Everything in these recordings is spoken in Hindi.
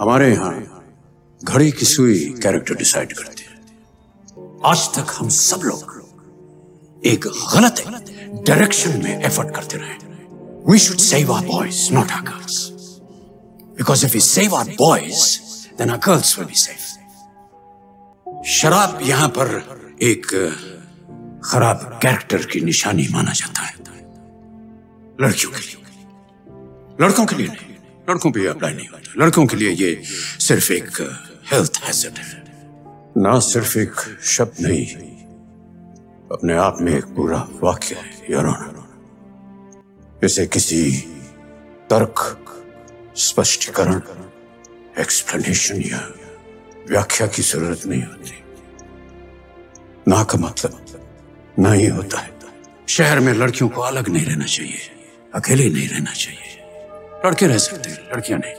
हमारे यहाँ घड़ी की सुई कैरेक्टर डिसाइड करती है। आज तक हम सब लोग एक गलत डायरेक्शन में एफर्ट करते रहे। We should save our boys not our girls because if we save our boys then our girls will be safe शराब यहाँ पर एक खराब कैरेक्टर की निशानी माना जाता है। लड़कियों के लिए। लड़कों के लिए नहीं। लड़कों पे अप्लाई नहीं होता। लड़कों के लिए ये सिर्फ़ एक हेल्थ हैजर्ड है। ना सिर्फ़ एक शब्द नहीं, अपने आप में एक पूरा वाक्य है योर ऑनर इसे किसी तर्क, स्पष्टीकरण एक्सप्लेनेशन या व्याख्या की ज़रूरत नहीं होती। ना का मतलब ना ही होता है। शहर में लड़कियों को अलग नहीं रहना चाहिए, अकेले नहीं रहना चाहिए। लड़के रह सकते हैं, लड़कियाँ नहीं।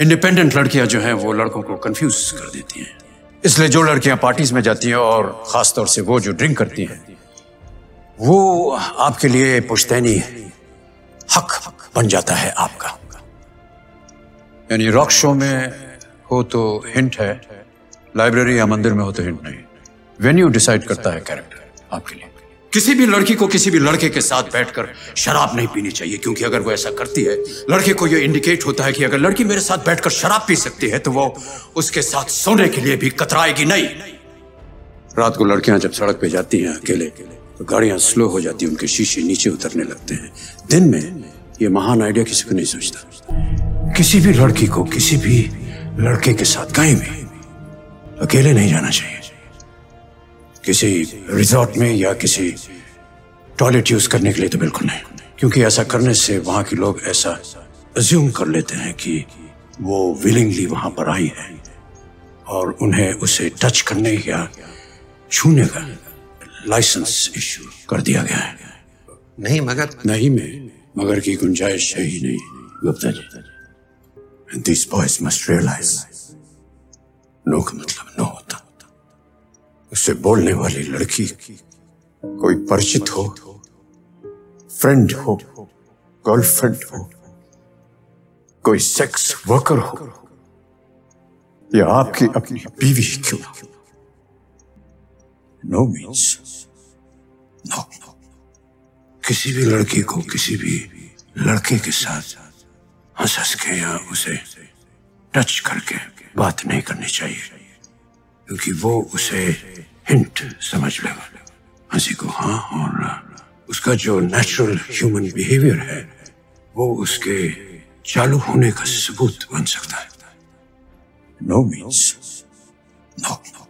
इंडिपेंडेंट लड़कियाँ जो हैं, वो लड़कों को कंफ्यूज कर देती हैं। इसलिए जो लड़कियाँ पार्टीज़ में जाती हैं और खासतौर से वो जो ड्रिंक करती हैं, वो आपके लिए पुश्तैनी हक बन जाता है आपका। यानी रॉक शो में हो तो हिंट है लाइब्रेरी या मंदिर में हो तो हिंट नहीं। वेन्यू डिसाइड करता है कैरेक्टर आपके लिए। किसी भी लड़की को किसी भी लड़के के साथ बैठकर शराब नहीं पीनी चाहिए, क्योंकि अगर वो ऐसा करती है, लड़के को यह इंडिकेट होता है कि अगर लड़की मेरे साथ बैठकर शराब पी सकती है तो वो उसके साथ सोने के लिए भी कतराएगी नहीं। रात को लड़कियाँ जब सड़क पे जाती हैं अकेले तो गाड़ियाँ स्लो हो जाती हैं, उनके शीशे नीचे उतरने लगते हैं। दिन में ये महान आइडिया किसी को नहीं सोचता। किसी भी लड़की को किसी भी लड़के के साथ कहीं भी अकेले नहीं जाना चाहिए। किसी रिजॉर्ट में या किसी टॉयलेट यूज़ करने के लिए तो बिल्कुल नहीं। क्योंकि ऐसा करने से वहाँ के लोग ऐसा अज्यूम कर लेते हैं कि वो विलिंगली वहाँ पर आई है और उन्हें उसे टच करने या छूने का लाइसेंस इश्यू कर दिया गया है। नहीं मगर नहीं में मगर की गुंजाइश है ही नहीं Gupta ji. This boys must realise no का मतलब नो। उसे बोलने वाली लड़की कोई परिचित हो फ्रेंड हो गर्लफ्रेंड हो, कोई सेक्स वर्कर हो, या आपकी अपनी बीवी क्यों? नो मीन्स नो किसी भी लड़की को किसी भी लड़के के साथ हंस हंस के या उसे टच करके बात नहीं करनी चाहिए, क्योंकि वो उसे हिंट समझ लो हँसी को हाँ और उसका जो नेचुरल ह्यूमन बिहेवियर है, वो उसके चालू होने का सबूत बन सकता है। No means no no